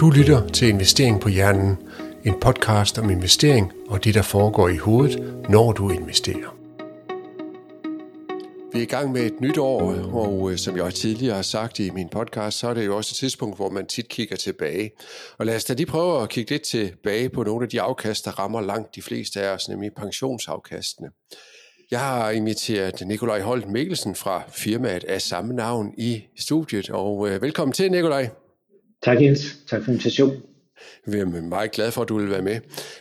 Du lytter til Investering på Hjernen, en podcast om investering og det, der foregår i hovedet, når du investerer. Vi er i gang med et nyt år, og øh, som jeg tidligere har sagt i min podcast, så er det jo også et tidspunkt, hvor man tit kigger tilbage. Og lad os da lige prøve at kigge lidt tilbage på nogle af de afkast, der rammer langt de fleste af os, nemlig pensionsafkastene. Jeg har inviteret Nikolaj Holt Mikkelsen fra firmaet af samme navn i studiet, og øh, velkommen til, Nikolaj. Tak Jens, tak for invitationen. Vi er meget glad for, at du vil være med.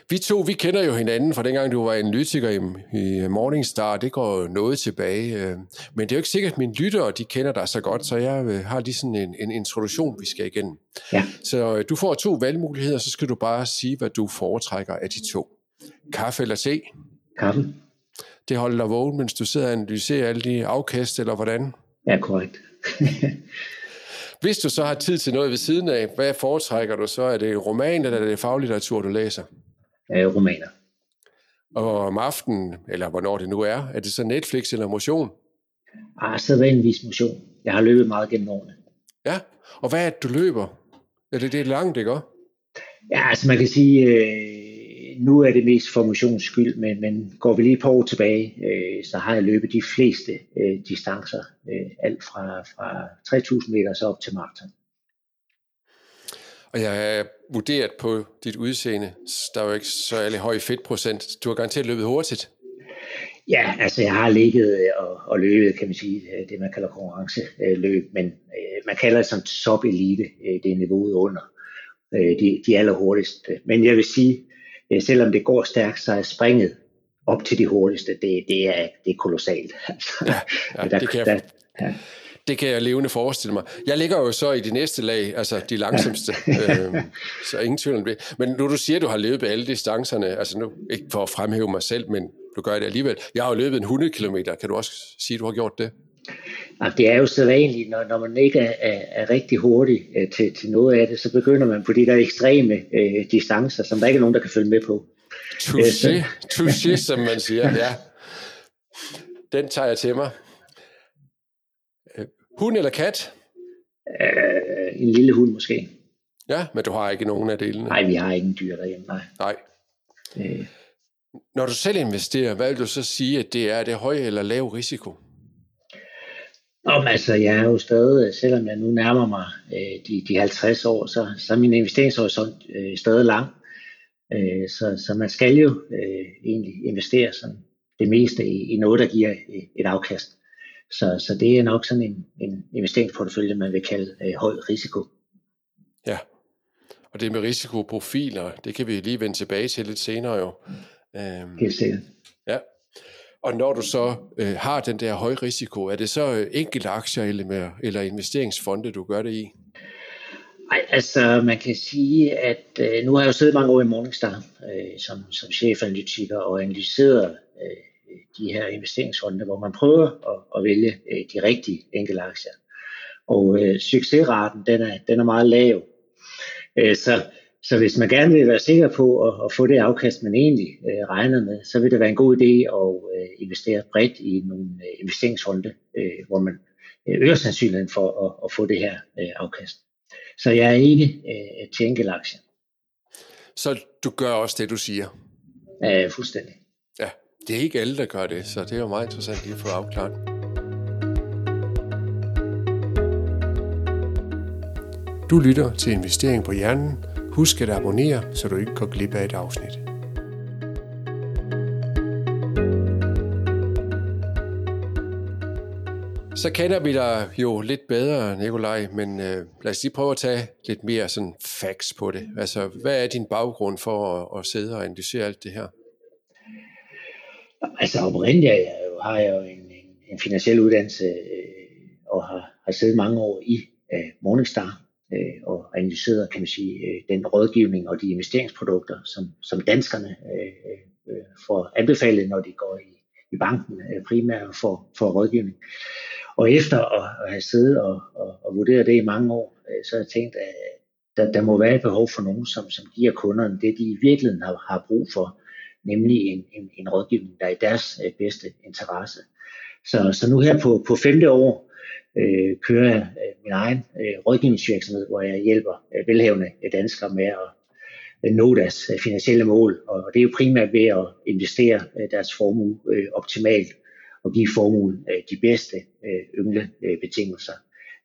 Vi to, vi kender jo hinanden fra dengang, du var analytiker i, i Morningstar. Det går noget tilbage. Øh, men det er jo ikke sikkert, at mine lyttere de kender dig så godt, så jeg øh, har lige sådan en, en introduktion, vi skal igennem. Ja. Så øh, du får to valgmuligheder, så skal du bare sige, hvad du foretrækker af de to. Kaffe eller te? Kaffe. Det holder dig vågen, mens du sidder og analyserer alle de afkast, eller hvordan? Ja, korrekt. Hvis du så har tid til noget ved siden af, hvad foretrækker du så? Er det roman, eller er det faglitteratur, du læser? Øh, romaner. Og om aftenen, eller hvornår det nu er, er det så Netflix eller motion? Ah, sædvanligvis motion. Jeg har løbet meget gennem årene. Ja, og hvad er det, du løber? Er det, det er langt, ikke Ja, altså man kan sige, øh, nu er det mest for motions skyld, men, men går vi lige på år tilbage, øh, så har jeg løbet de fleste øh, distancer, øh, alt fra, fra 3.000 meter så op til maraton. Og jeg er vurderet på dit udseende, der er jo ikke så alle høj fedtprocent. Du har garanteret løbet hurtigt. Ja, altså jeg har ligget og, og løbet, kan man sige, øh, det man kalder konkurrenceløb, men øh, man kalder det som top-elite, øh, det er niveauet under øh, de, de allerhurtigste. Men jeg vil sige, øh, selvom det går stærkt, så er springet op til de hurtigste, det, det, er, det er kolossalt. ja, ja, der, det kan jeg, der, ja. Det kan jeg levende forestille mig. Jeg ligger jo så i de næste lag, altså de langsomste, øh, så ingen tvivl om det. Men nu du siger, at du har løbet alle distancerne, altså nu ikke for at fremhæve mig selv, men du gør det alligevel. Jeg har jo løbet en 100 km, kan du også sige, at du har gjort det? Det er jo sædvanligt, når, når man ikke er, er, er rigtig hurtig uh, til, til noget af det, så begynder man på de der ekstreme uh, distancer, som der ikke er nogen, der kan følge med på. Touché, uh, touché, som man siger, ja. Den tager jeg til mig. Hund eller kat? Uh, en lille hund måske. Ja, men du har ikke nogen af delene? Nej, vi har ingen dyr derhjemme, nej. Nej. Uh. Når du selv investerer, hvad vil du så sige, at det er? Det høj eller lav risiko? Om, altså, jeg er jo stadig, selvom jeg nu nærmer mig øh, de, de 50 år, så, så er min investeringshorisont øh, stadig lang. Øh, så, så man skal jo øh, egentlig investere sådan det meste i, i noget, der giver et afkast. Så, så det er nok sådan en, en investeringsportefølje, man vil kalde øh, høj risiko. Ja, og det med risikoprofiler, det kan vi lige vende tilbage til lidt senere jo. Øhm, Helt sikkert. Og når du så øh, har den der høj risiko, er det så øh, enkelte aktier eller, eller investeringsfonde, du gør det i? Nej, altså man kan sige, at øh, nu har jeg jo siddet mange år i Morningstar øh, som, som chefanalytiker og analyseret øh, de her investeringsfonde, hvor man prøver at, at vælge øh, de rigtige enkelte aktier. Og øh, succesraten, den er, den er meget lav. Øh, så så hvis man gerne vil være sikker på at, at få det afkast, man egentlig øh, regner med, så vil det være en god idé at øh, investere bredt i nogle øh, investeringsfonde, øh, hvor man øh, øger sandsynligheden for at, at få det her øh, afkast. Så jeg er ikke øh, til enkelt aktie. Så du gør også det, du siger? Ja, fuldstændig. Ja, det er ikke alle, der gør det, så det er jo meget interessant lige at få afklaret. Du lytter til Investering på Hjernen, Husk at abonnere, så du ikke går glip af et afsnit. Så kender vi dig jo lidt bedre, Nikolaj, men øh, lad os lige prøve at tage lidt mere sådan facts på det. Altså, hvad er din baggrund for at, at sidde og analysere alt det her? Altså, oprindeligt jeg jo, har jeg jo en, en, en finansiel uddannelse øh, og har, har siddet mange år i øh, Morningstar, øh, og analyseret, kan man sige, øh, den rådgivning og de investeringsprodukter, som, som danskerne øh, øh, øh, får anbefalet, når de går i, i banken øh, primært for, for rådgivning. Og efter at, at have siddet og, og, og vurderet det i mange år, øh, så har jeg tænkt, at der, der må være et behov for nogen, som, som giver kunderne det, de i virkeligheden har, har brug for, nemlig en, en, en rådgivning, der er i deres øh, bedste interesse. Så, så nu her på, på femte år øh, kører jeg min egen øh, rådgivningsvirksomhed, hvor jeg hjælper øh, velhavende øh, danskere med at øh, nå deres øh, finansielle mål. Og, og det er jo primært ved at investere øh, deres formue øh, optimalt og give formuen øh, de bedste øh, yngle øh, betingelser.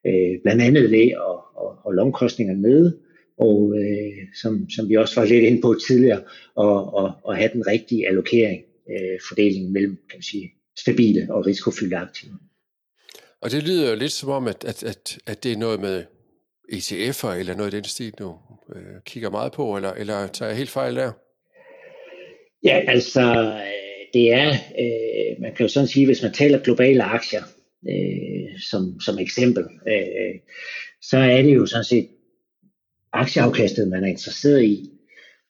Øh, blandt andet ved at, at holde omkostningerne nede, og øh, som, som vi også var lidt inde på tidligere, og, og, og have den rigtige allokering, øh, fordeling mellem kan man sige, stabile og risikofyldte aktiver. Og det lyder jo lidt som om, at, at, at, at det er noget med ETF'er eller noget i den stil, du øh, kigger meget på, eller, eller tager jeg helt fejl der? Ja, altså, øh, det er, øh, man kan jo sådan sige, hvis man taler globale aktier, øh, som, som eksempel, øh, så er det jo sådan set aktieafkastet, man er interesseret i.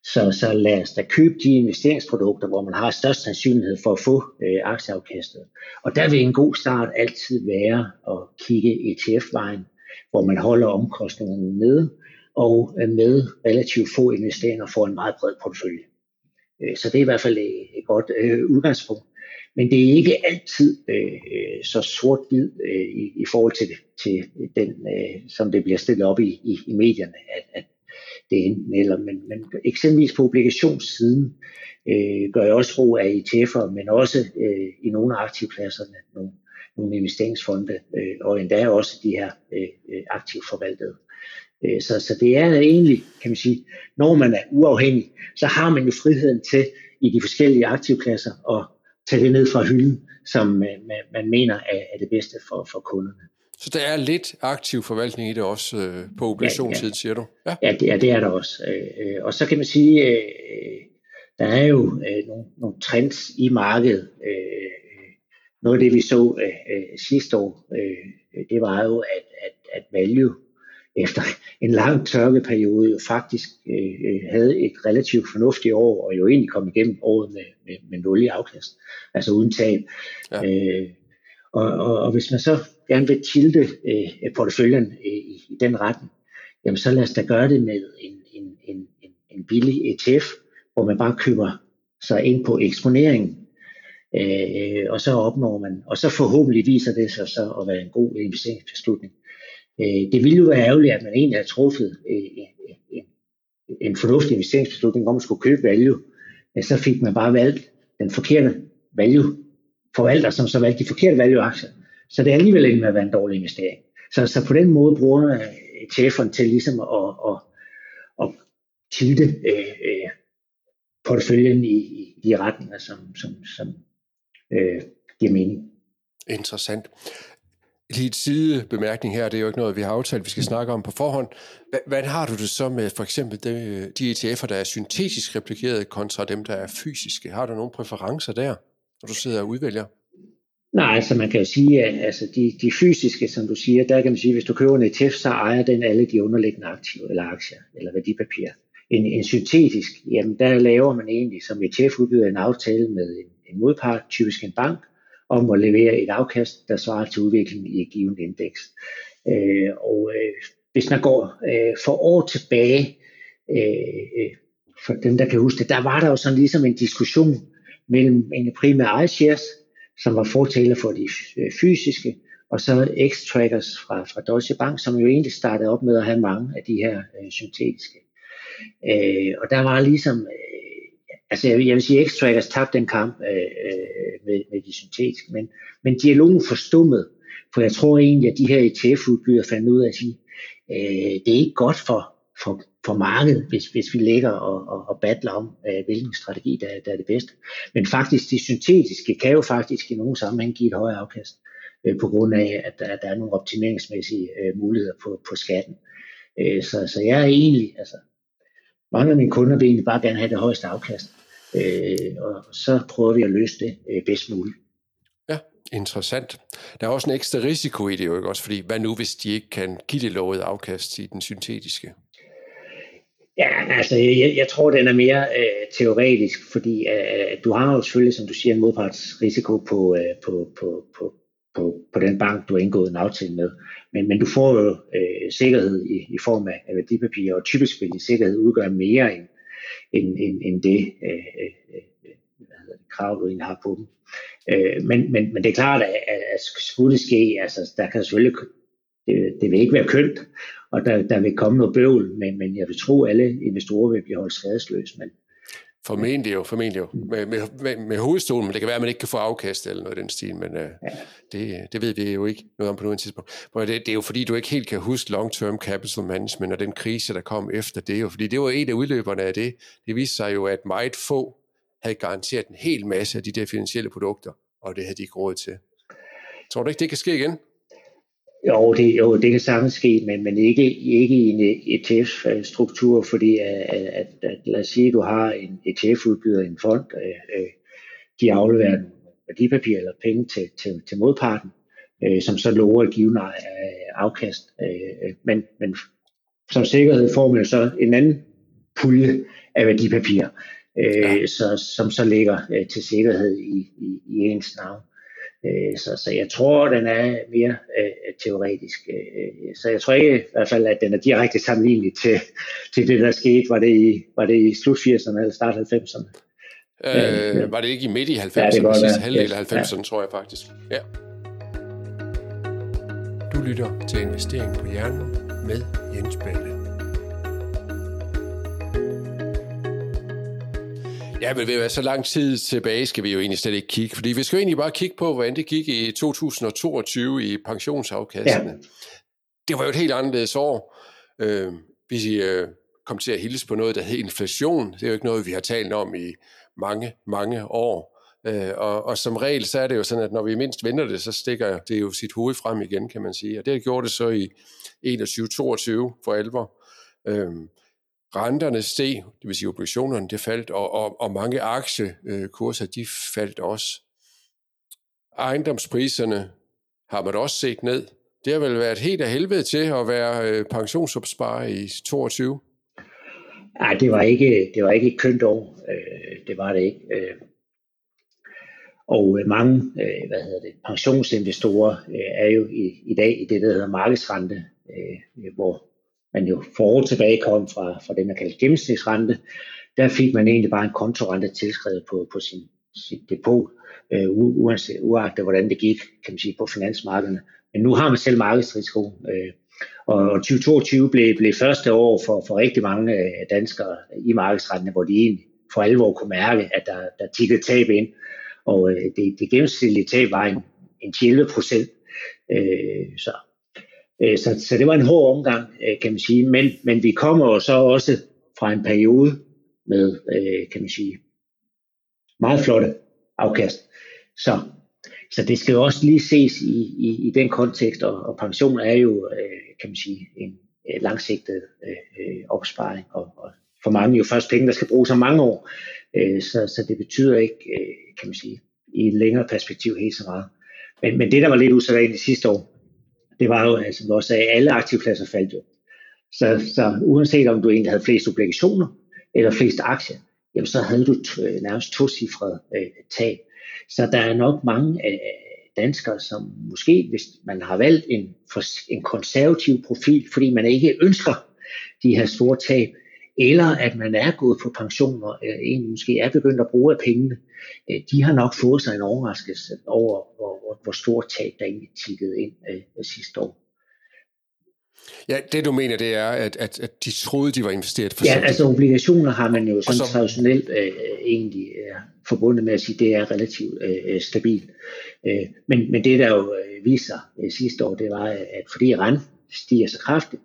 Så, så lad os da købe de investeringsprodukter, hvor man har størst sandsynlighed for at få øh, aktieafkastet. Og der vil en god start altid være at kigge ETF-vejen, hvor man holder omkostningerne nede, og med relativt få investeringer får en meget bred portefølje. Øh, så det er i hvert fald øh, et godt øh, udgangspunkt. Men det er ikke altid øh, så sort-hvid øh, i, i forhold til, til den, øh, som det bliver stillet op i, i, i medierne, at, at det er enten eller. Men, men eksempelvis på obligationssiden øh, gør jeg også brug af ETF'er, men også øh, i nogle af aktivklasserne nogle, nogle investeringsfonde, øh, og endda også de her øh, øh aktivt forvaltede. Øh, så, så det er egentlig, kan man sige, når man er uafhængig, så har man jo friheden til i de forskellige aktivklasser at tage det ned fra hylden, som øh, man, man mener er, er det bedste for, for kunderne. Så der er lidt aktiv forvaltning i det også øh, på obligationssiden, ja, ja. siger du? Ja, ja det, er, det er der også. Øh, øh, og så kan man sige, øh, der er jo øh, nogle, nogle trends i markedet. Øh, noget af det, vi så øh, øh, sidste år, øh, det var jo, at, at, at value efter en lang tørkeperiode jo faktisk øh, havde et relativt fornuftigt år, og jo egentlig kom igennem året med, med, med nul i afkast, altså uden tab. Ja. Øh, og, og, og hvis man så gerne vil tilte øh, porteføljen øh, i, i den retning, jamen så lad os da gøre det med en, en, en, en, en billig ETF, hvor man bare køber sig ind på eksponeringen, øh, og så opnår man, og så forhåbentlig viser det sig så at være en god investeringsbeslutning. Øh, det ville jo være ærgerligt, at man egentlig har truffet øh, en, en fornuftig investeringsbeslutning, hvor man skulle købe value, men så fik man bare valgt den forkerte value forvalter, som så valgte de forkerte value-aktier. Så det er alligevel ikke med at være en dårlig investering. Så, så på den måde bruger øh, ETF'erne til ligesom at, at, at tilte øh, øh, porteføljen i, i de retninger, som, som, som øh, giver mening. Interessant. Lige et side bemærkning her, det er jo ikke noget, vi har aftalt, vi skal snakke om på forhånd. Hvad, hvad har du det så med for eksempel de, de ETF'er, der er syntetisk replikeret kontra dem, der er fysiske? Har du nogle præferencer der, når du sidder og udvælger? Nej, altså man kan jo sige, at altså de, de fysiske, som du siger, der kan man sige, at hvis du køber en ETF, så ejer den alle de underliggende aktiver, eller aktier, eller værdipapirer. En, en syntetisk, jamen der laver man egentlig som ETF-udbyder en aftale med en, en modpart, typisk en bank, om at levere et afkast, der svarer til udviklingen i et givet indeks. Øh, og øh, hvis man går øh, for år tilbage, øh, øh for dem der kan huske det, der var der jo sådan ligesom en diskussion mellem en primær iShares, som var fortaler for de fysiske, og så X-Trackers fra, fra Deutsche Bank, som jo egentlig startede op med at have mange af de her øh, syntetiske. Øh, og der var ligesom, øh, altså jeg, jeg vil sige, X-Trackers tabte den kamp øh, øh, med, med de syntetiske, men, men dialogen forstummede, for jeg tror egentlig, at de her ETF-udbydere fandt ud af at sige, øh, det er ikke godt for, for, for markedet, hvis, hvis vi ligger og, og, og battler om, øh, hvilken strategi der, der er det bedste. Men faktisk, de syntetiske kan jo faktisk i nogle sammenhæng give et højere afkast, øh, på grund af, at der, der er nogle optimeringsmæssige øh, muligheder på, på skatten. Øh, så, så jeg er egentlig, altså, mange af mine kunder vil egentlig bare gerne have det højeste afkast. Øh, og så prøver vi at løse det øh, bedst muligt. Ja, interessant. Der er også en ekstra risiko i det jo ikke også, fordi hvad nu hvis de ikke kan give det lovede afkast i den syntetiske? Ja, altså jeg, jeg tror, den er mere øh, teoretisk, fordi øh, øh, du har jo selvfølgelig, som du siger, en modpartsrisiko på, øh, på, på, på, på, på den bank, du har indgået en aftale med. Men, men du får jo øh, sikkerhed i, i form af, af værdipapirer, og typisk vil din sikkerhed udgøre mere end, end, end, end det, øh, øh, øh hvad hedder det krav, du egentlig har på dem. Øh, men, men, men det er klart, at, at skulle det ske, altså der kan selvfølgelig det, det vil ikke være kønt, og der, der vil komme noget bøvl, men, men jeg vil tro, at alle investorer vil blive holdt skadesløse. Men, Formentlig jo, formentlig jo. Med, med, med, med hovedstolen, men det kan være, at man ikke kan få afkast eller noget i den stil, men uh, ja. det, det ved vi jo ikke noget om på noget tidspunkt. Men det, det er jo fordi, du ikke helt kan huske long-term capital management og den krise, der kom efter det. Jo, fordi det var en af udløberne af det. Det viste sig jo, at meget få havde garanteret en hel masse af de der finansielle produkter, og det havde de ikke råd til. Tror du ikke, det kan ske igen? Jo, det, jo, det kan sagtens ske, men, men ikke, ikke i en ETF-struktur, fordi at, at, at, lad os sige, at du har en ETF-udbyder, en fond, øh, øh, de afleverer nogle værdipapir eller penge til, til, til modparten, øh, som så lover at give en afkast. Øh, men, men som sikkerhed får man så en anden pulje af værdipapirer, øh, ja. så, som så ligger øh, til sikkerhed i, i, i ens navn. Øh, så, så jeg tror, den er mere øh, teoretisk. Øh, så jeg tror ikke i hvert fald, at den er direkte sammenlignelig til, til det, der skete. Var det i, var det i slut 80'erne eller start 90'erne? Øh, øh, var det ikke i midt i 90'erne? Ja, det var sidste halvdel af 90'erne, ja. tror jeg faktisk. Ja. Du lytter til Investering på Hjernen med Jens Balle. Ja, men ved så lang tid tilbage skal vi jo egentlig slet ikke kigge, fordi vi skal jo egentlig bare kigge på, hvordan det gik i 2022 i pensionsafkastene. Ja. Det var jo et helt anderledes år. Øh, vi øh, kom til at hilse på noget, der hed inflation. Det er jo ikke noget, vi har talt om i mange, mange år. Øh, og, og som regel, så er det jo sådan, at når vi mindst venter det, så stikker det jo sit hoved frem igen, kan man sige. Og det gjorde det så i 21-22 for alvor. Øh, renterne steg, det vil sige obligationerne, det faldt, og, og, og mange aktiekurser, de faldt også. Ejendomspriserne har man også set ned. Det har vel været helt af helvede til at være øh, pensionsopsparer i 22? Nej, det var ikke, det var ikke et kønt år. Øh, det var det ikke. Øh, og mange hvad hedder det, pensionsinvestorer er jo i, i dag i det, der hedder markedsrente, hvor man jo for tilbage kom fra, fra det, man kaldte gennemsnitsrente, der fik man egentlig bare en kontorente tilskrevet på, på sin, sit depot, øh, uanset, uagtet hvordan det gik, kan man sige, på finansmarkederne. Men nu har man selv markedsrisiko, øh, og 2022 blev, blev første år for, for rigtig mange øh, danskere i markedsrentene, hvor de egentlig for alvor kunne mærke, at der, der tikkede tab ind. Og øh, det, det gennemsnitlige tab var en, en 11 procent. Øh, så Øh, så, så det var en hård omgang, øh, kan man sige. Men, men vi kommer jo så også fra en periode med, øh, kan man sige, meget flotte afkast. Så, så det skal jo også lige ses i, i, i den kontekst, og, og pension er jo, kan man sige, en langsigtet øh, opsparing, og, og for mange jo først penge, der skal bruges om mange år. så, så det betyder ikke, kan man sige, i et længere perspektiv helt så meget. Men, men det, der var lidt usædvanligt sidste år, det var jo, altså, hvor sagde, alle aktivpladser faldt jo. Så, så uanset om du egentlig havde flest obligationer eller flest aktier, jamen så havde du t- øh, nærmest to cifrede øh, tab. Så der er nok mange øh, danskere, som måske, hvis man har valgt en, en konservativ profil, fordi man ikke ønsker de her store tab, eller at man er gået på pension og øh, egentlig måske er begyndt at bruge af pengene, øh, de har nok fået sig en overraskelse over, hvor, hvor, stort tab der egentlig tikkede ind øh, sidste år. Ja, det du mener, det er, at, at, at de troede, de var investeret for Ja, altså obligationer har man jo sådan så... traditionelt øh, egentlig øh, forbundet med at sige, at det er relativt øh, stabilt. Øh, men, men det, der jo øh, viser øh, sidste år, det var, at fordi renten stiger så kraftigt,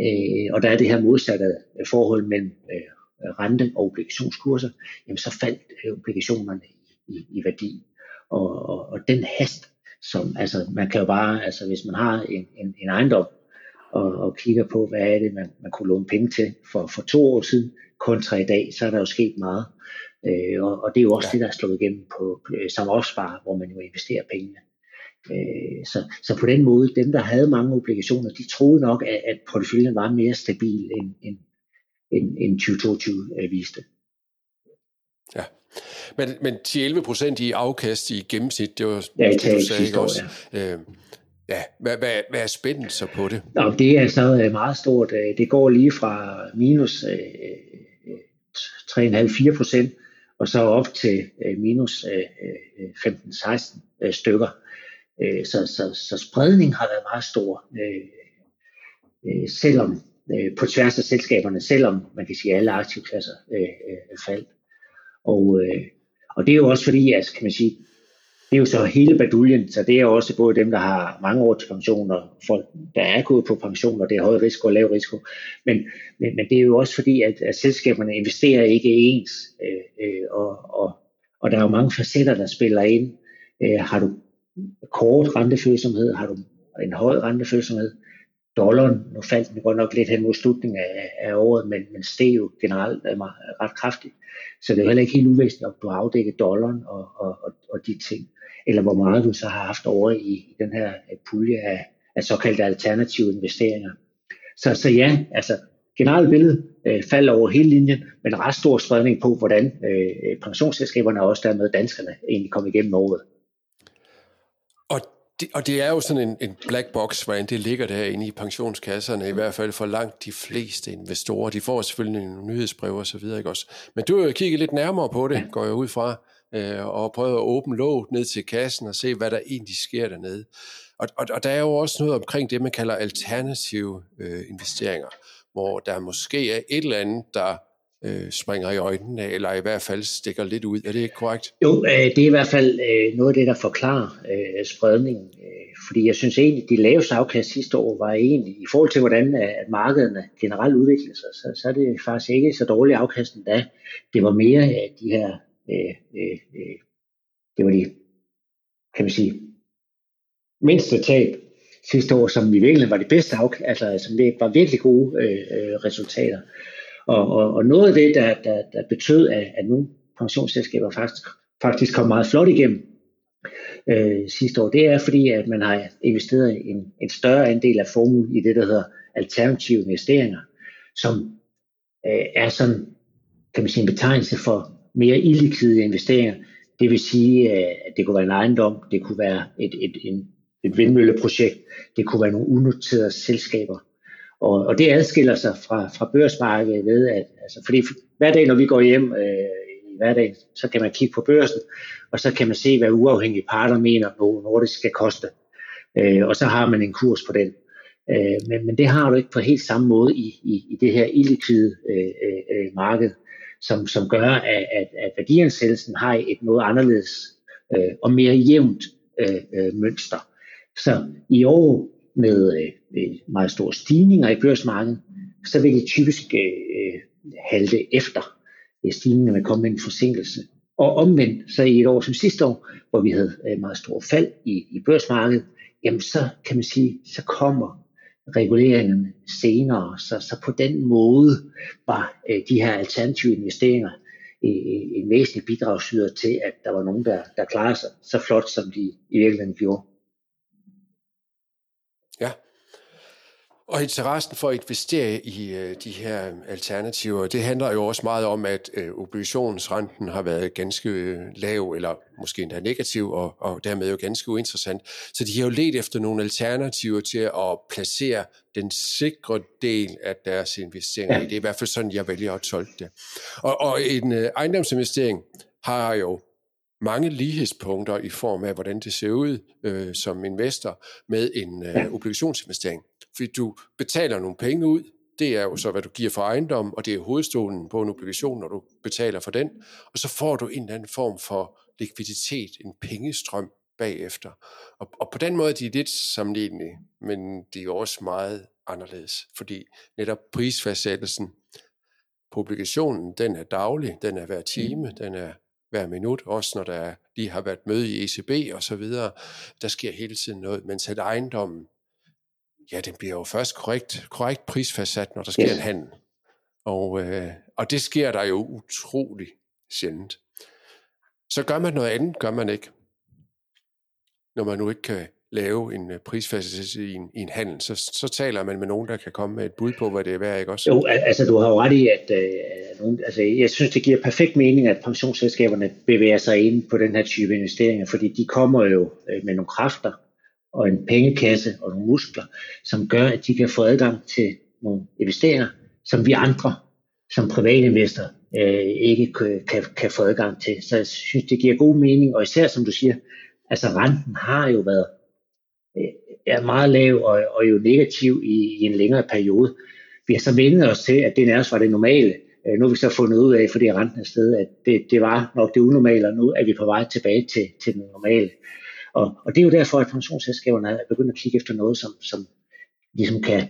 øh, og der er det her modsatte forhold mellem øh, rente og obligationskurser, jamen så faldt øh, obligationerne i, i værdi. Og, og, og den hast, som altså man kan jo bare, altså hvis man har en, en, en ejendom, og, og kigger på, hvad er det, man, man kunne låne penge til for, for to år siden, kontra i dag, så er der jo sket meget. Øh, og, og det er jo også ja. det, der er slået igennem på, på som opsparer, hvor man jo investerer pengene. Øh, så, så på den måde, dem der havde mange obligationer, de troede nok, at, at porteføljen var mere stabil end, end, end, end 2022 øh, viste. Ja, men, men 10-11 procent i afkast i gennemsnit, det var ja, det, du sagde ikke også. Ja. Øh, ja, hvad, hvad, hvad er spændt så på det? Nå, det er så øh, meget stort. Øh, det går lige fra minus øh, 3,5-4 procent, og så op til øh, minus øh, 15-16 stykker. Øh, så, så, så spredning har været meget stor, øh, øh, selvom øh, på tværs af selskaberne, selvom man kan sige, at alle aktivklasser øh, øh, faldt. Og, øh, og det er jo også fordi, altså, kan man sige, det er jo så hele baduljen, så det er også både dem, der har mange år til pension, og folk, der er gået på pension, og det er høj risiko og lav risiko. Men, men, men det er jo også fordi, at, at selskaberne investerer ikke ens, øh, øh, og, og, og der er jo mange facetter, der spiller ind. Øh, har du kort rentefølsomhed, har du en høj rentefølsomhed, dollaren, nu faldt den godt nok lidt hen mod slutningen af, af året, men, men steg jo generelt øh, er ret kraftigt. Så det er jo heller ikke helt uvæsentligt, om du har afdækket dollaren og, og, og, og de ting, eller hvor meget du så har haft over i, i den her øh, pulje af, af såkaldte alternative investeringer. Så, så ja, altså generelt billede øh, falder over hele linjen, men ret stor spredning på, hvordan øh, pensionsselskaberne og også dermed danskerne egentlig kom igennem året. Og det, og det er jo sådan en, en black box, hvordan det ligger derinde i pensionskasserne, i hvert fald for langt de fleste investorer. De får selvfølgelig nogle nyhedsbrev og så videre, ikke også? Men du har jo kigget lidt nærmere på det, går jeg ud fra, øh, og prøvet at åbne låget ned til kassen og se, hvad der egentlig sker dernede. Og, og, og der er jo også noget omkring det, man kalder alternative øh, investeringer, hvor der måske er et eller andet, der øh, springer i øjnene, eller i hvert fald stikker lidt ud. Er det ikke korrekt? Jo, øh, det er i hvert fald øh, noget af det, der forklarer øh, spredningen. Øh, fordi jeg synes egentlig, at de laveste afkast sidste år var egentlig, i forhold til hvordan øh, at markederne generelt udviklede sig, så, så er det faktisk ikke så dårligt afkast da. Det var mere af de her, øh, øh, øh, det var de, kan man sige, mindste tab sidste år, som i virkeligheden var det bedste afkast, altså som det var virkelig gode øh, øh resultater. Og, og, og noget af det, der, der, der betød, at, at nogle pensionsselskaber faktisk, faktisk kom meget flot igennem øh, sidste år, det er fordi, at man har investeret en, en større andel af formuen i det, der hedder alternative investeringer, som øh, er sådan, kan man sige, en betegnelse for mere illikvide investeringer. Det vil sige, øh, at det kunne være en ejendom, det kunne være et, et, en, et vindmølleprojekt, det kunne være nogle unoterede selskaber, og, og det adskiller sig fra, fra børsmarkedet ved, at altså, fordi hver dag, når vi går hjem øh, i hverdagen, så kan man kigge på børsen, og så kan man se, hvad uafhængige parter mener, hvor det skal koste. Øh, og så har man en kurs på den. Øh, men, men det har du ikke på helt samme måde i, i, i det her illikvide øh, øh, øh marked, som, som gør, at, at, at værdiansættelsen har et noget anderledes øh, og mere jævnt øh, øh, mønster. Så i år med øh, meget store stigninger i børsmarkedet, så vil de typisk øh, øh, halte efter. Øh, stigninger med komme med en forsinkelse. Og omvendt, så i et år som sidste år, hvor vi havde øh, meget store fald i, i børsmarkedet, jamen så kan man sige, så kommer reguleringen senere. Så, så på den måde var øh, de her alternative investeringer øh, øh, en væsentlig bidragsyder til, at der var nogen, der, der klarede sig så flot, som de i virkeligheden gjorde. Ja. Og interessen for at investere i øh, de her alternativer, det handler jo også meget om, at øh, obligationsrenten har været ganske øh, lav, eller måske endda negativ, og, og dermed jo ganske uinteressant. Så de har jo let efter nogle alternativer til at placere den sikre del af deres investeringer ja. Det er i hvert fald sådan, jeg vælger at tolke det. Og, og en øh, ejendomsinvestering har jo mange lighedspunkter i form af, hvordan det ser ud øh, som investor med en øh, obligationsinvestering. Fordi du betaler nogle penge ud, det er jo så, hvad du giver for ejendom, og det er hovedstolen på en obligation, når du betaler for den, og så får du en eller anden form for likviditet, en pengestrøm bagefter. Og, og på den måde de er de lidt sammenlignelige, men de er også meget anderledes, fordi netop prisfastsættelsen på obligationen, den er daglig, den er hver time, mm. den er hver minut, også når der lige har været møde i ECB og så videre. Der sker hele tiden noget, mens at ejendommen, ja, den bliver jo først korrekt, korrekt prisfastsat, når der sker yes. en handel. Og, øh, og det sker der jo utrolig sjældent. Så gør man noget andet, gør man ikke. Når man nu ikke kan lave en øh, prisfastsættelse i en, i en handel, så, så taler man med nogen, der kan komme med et bud på, hvad det er værd, ikke også? Jo, altså du har jo ret i, at øh, nogen, altså, jeg synes, det giver perfekt mening, at pensionsselskaberne bevæger sig ind på den her type investeringer, fordi de kommer jo øh, med nogle kræfter og en pengekasse og nogle muskler, som gør, at de kan få adgang til nogle investeringer, som vi andre, som private investorer, øh, ikke kan, kan få adgang til. Så jeg synes, det giver god mening, og især som du siger, altså renten har jo været øh, er meget lav og, og jo negativ i, i en længere periode. Vi har så vendt os til, at det nærmest var det normale. Øh, nu har vi så fundet ud af, fordi renten er sted, at det, det var nok det unormale, og nu er vi på vej tilbage til, til det normale. Og, og det er jo derfor, at pensionsselskaberne er begyndt at kigge efter noget, som, som ligesom kan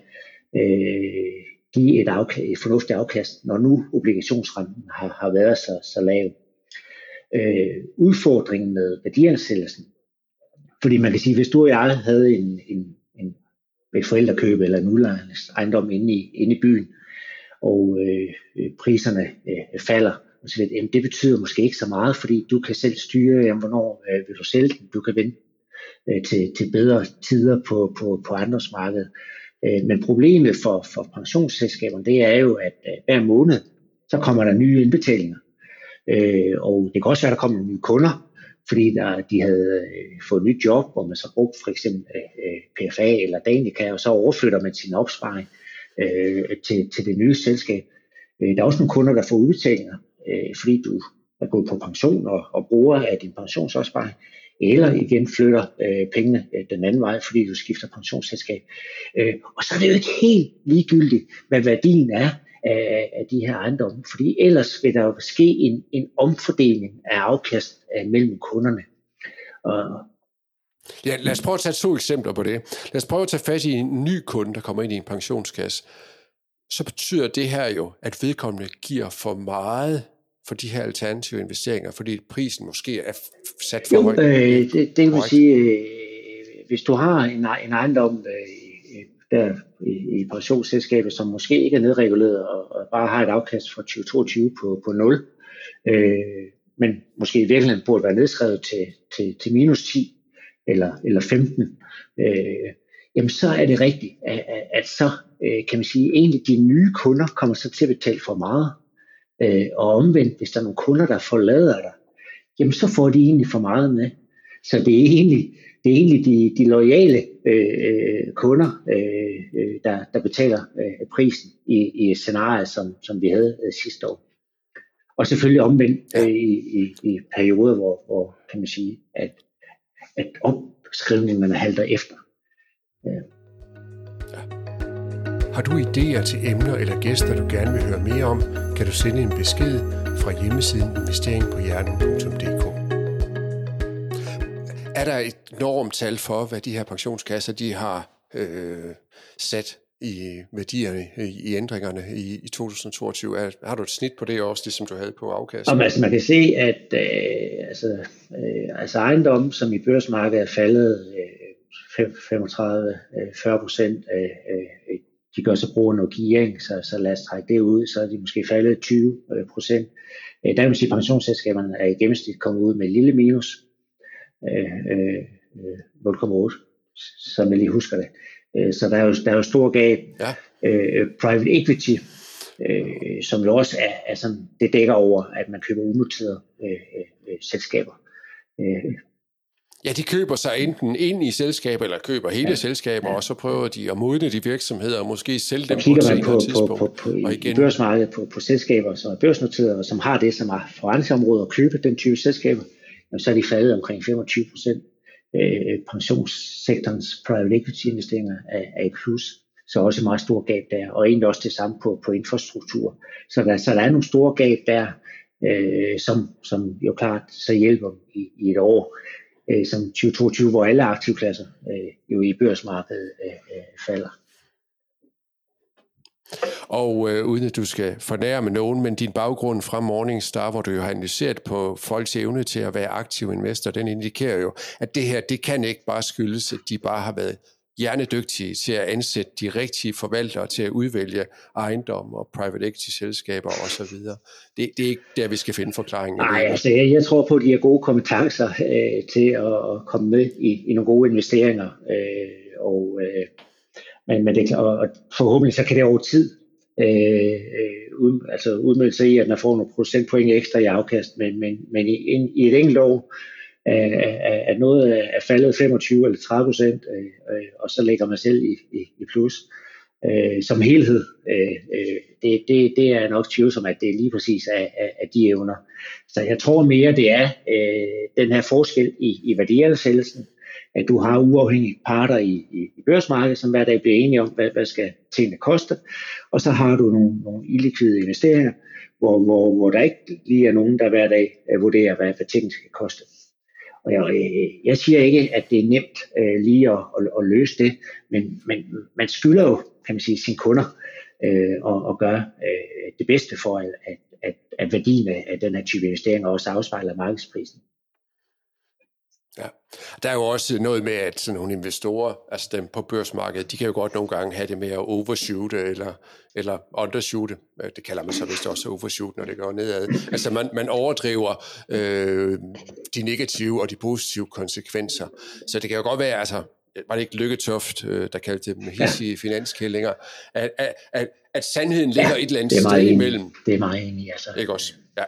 øh, give et, afkast, et fornuftigt afkast, når nu obligationsrenten har, har været så, så lav. Øh, udfordringen med værdiansættelsen, fordi man kan sige, hvis du og jeg havde en, en, en, et forældrekøb eller en udlejningsejendom inde i, inde i byen, og øh, priserne øh, falder, og så lidt, jamen det betyder måske ikke så meget, fordi du kan selv styre, jamen, hvornår øh, vil du sælge den, du kan vente øh, til, til bedre tider på, på, på marked. Øh, men problemet for, for pensionsselskaberne, det er jo, at øh, hver måned, så kommer der nye indbetalinger. Øh, og det kan også være, at der kommer nye kunder, fordi der, de havde øh, fået nyt job, hvor man så brugte for eksempel øh, øh PFA eller Danica, og så overflytter man sin opsparing øh, til, til det nye selskab. Øh, der er også nogle kunder, der får udbetalinger, øh, fordi du er gået på pension og, og bruger af din pensionsopsparing, eller igen flytter øh, pengene øh, den anden vej, fordi du skifter pensionsselskab. Øh, og så er det jo ikke helt ligegyldigt, hvad værdien er af, af de her ejendomme, fordi ellers vil der jo ske en, en omfordeling af afkast øh, mellem kunderne. Og, Ja, lad os prøve at tage to eksempler på det. Lad os prøve at tage fat i en ny kunde, der kommer ind i en pensionskasse. Så betyder det her jo, at vedkommende giver for meget for de her alternative investeringer, fordi prisen måske er sat for højt? Øh, det, det vil sige, øh, hvis du har en, en ejendom øh, der i, i pensionsselskabet, som måske ikke er nedreguleret og, og bare har et afkast for 2022 på, på 0, øh, men måske i virkeligheden burde være nedskrevet til, til, til minus 10 eller, eller 15, øh, jamen så er det rigtigt, at, at, at så øh, kan man sige, egentlig de nye kunder kommer så til at betale for meget, Øh, og omvendt, hvis der er nogle kunder, der forlader dig, jamen så får de egentlig for meget med. Så det er egentlig, det er egentlig de, de lojale øh, kunder, øh, øh, der, der betaler øh, prisen i, i et scenarie, som, som vi havde øh, sidste år. Og selvfølgelig omvendt øh, i, i, i perioder, hvor, hvor kan man sige, at, at opskrivningerne halter efter. Øh. Har du idéer til emner eller gæster, du gerne vil høre mere om, kan du sende en besked fra hjemmesiden investeringpohjernen.dk. Er der et enormt tal for, hvad de her pensionskasser de har øh, sat i værdierne, i ændringerne i, i 2022? Er, har du et snit på det også, det som du havde på afkast? Om, altså, man kan se, at øh, altså, øh, altså ejendom, som i børsmarkedet er faldet øh, 35-40 øh, procent øh, øh, de gør så brug af noget gearing, så, så lad os trække det ud, så er de måske faldet 20 øh, procent. Øh, der vil sige, at pensionsselskaberne er i gennemsnit kommet ud med et lille minus, øh, 0,8, som jeg lige husker det. så der er jo, der er jo stor gab. Ja. private equity, som jo også er, er sådan, det dækker over, at man køber unoterede selskaber. Ja, de køber sig enten ind i selskaber, eller køber hele ja. selskaber, ja. og så prøver de at modne de virksomheder, og måske sælge dem på et senere tidspunkt. På, på, på, og igen. børsmarkedet på, på selskaber, som er børsnoterede, og som har det som er forretningsområde at købe den type selskaber, jamen, så er de faldet omkring 25 procent. Øh, pensionssektorens private equity investeringer er, er i plus, så også et meget stort gab der, og egentlig også det samme på, på infrastruktur. Så der, så der er nogle store gab der, øh, som, som jo klart så hjælper i, i et år øh, som 2022, hvor alle aktivklasser øh, jo i børsmarkedet øh, øh, falder. Og øh, uden at du skal fornærme nogen, men din baggrund fra Morningstar, hvor du jo har analyseret på folks evne til at være aktiv investor, den indikerer jo, at det her, det kan ikke bare skyldes, at de bare har været hjernedygtige til at ansætte de rigtige forvaltere til at udvælge ejendom og private equity selskaber osv. Det, det er ikke der, vi skal finde forklaringen. Nej, altså jeg, jeg tror på, at de har gode kompetencer øh, til at, at komme med i, i nogle gode investeringer. Øh, og, øh, men, men det, og, og forhåbentlig så kan det over tid øh, øh, ud, altså udmelde sig i, at man får nogle procentpoint ekstra i afkast. Men, men, men i, i et enkelt år, at noget er faldet 25 eller 30 procent, øh, øh, og så lægger man selv i, i, i plus. Øh, som helhed, øh, øh, det, det, det er nok tvivlsomt, at det er lige præcis af, af, af de evner. Så jeg tror mere, det er den her forskel i, i værdiansættelsen, at du har uafhængige parter i, i, i børsmarkedet, som hver dag bliver enige om, hvad, hvad skal tingene koste. Og så har du nogle, nogle illikvide investeringer, hvor, hvor, hvor der ikke lige er nogen, der hver dag vurderer, hvad, hvad tingene skal koste. Og jeg, øh, jeg siger ikke, at det er nemt øh, lige at, at, at løse det, men, men man skylder jo, kan man sige, sine kunder øh, og, og gøre øh, det bedste for, at, at, at værdien af den her type investeringer også afspejler markedsprisen. Ja. Der er jo også noget med, at sådan nogle investorer, altså dem på børsmarkedet, de kan jo godt nogle gange have det med at overshoot eller, eller undershoot. Det kalder man så vist også overshoot, når det går nedad. Altså man, man overdriver øh, de negative og de positive konsekvenser. Så det kan jo godt være, altså var det ikke Lykketoft, øh, der kaldte dem hissige ja. finanskællinger, at, at, at, at sandheden ligger ja, et eller andet sted imellem. Det er meget enig, altså. Ikke også? Ja.